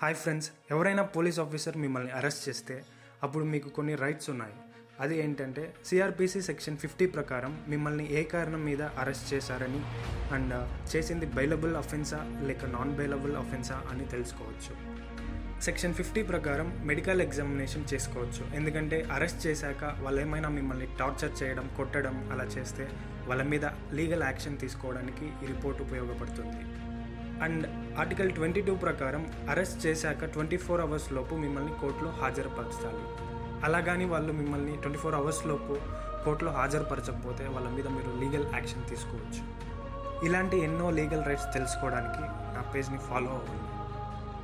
Hi friends ఎవరైనా police officer మిమ్మల్ని arrest చేస్తే అప్పుడు మీకు కొన్ని రైట్స్ ఉన్నాయి. అది ఏంటంటే సిఆర్పిసి సెక్షన్ ఫిఫ్టీ ప్రకారం మిమ్మల్ని ఏ కారణం మీద అరెస్ట్ చేశారని అండ్ uh, చేసింది బైలబుల్ అఫెన్సా లేక నాన్ బైలబుల్ అఫెన్సా అని తెలుసుకోవచ్చు. సెక్షన్ ఫిఫ్టీ ప్రకారం మెడికల్ ఎగ్జామినేషన్ చేసుకోవచ్చు. ఎందుకంటే అరెస్ట్ చేశాక వాళ్ళు ఏమైనా మిమ్మల్ని టార్చర్ చేయడం కొట్టడం అలా చేస్తే వాళ్ళ మీద లీగల్ యాక్షన్ తీసుకోవడానికి ఈ రిపోర్ట్ ఉపయోగపడుతుంది. అండ్ ఆర్టికల్ ట్వంటీ టూ ప్రకారం అరెస్ట్ చేశాక ట్వంటీ ఫోర్ అవర్స్ లోపు మిమ్మల్ని కోర్టులో హాజరుపరచాలి. అలాగని వాళ్ళు మిమ్మల్ని ట్వంటీ ఫోర్ అవర్స్ లోపు కోర్టులో హాజరుపరచకపోతే వాళ్ళ మీద మీరు లీగల్ యాక్షన్ తీసుకోవచ్చు. ఇలాంటి ఎన్నో లీగల్ రైట్స్ తెలుసుకోవడానికి నా పేజ్ని ఫాలో అవ్వండి.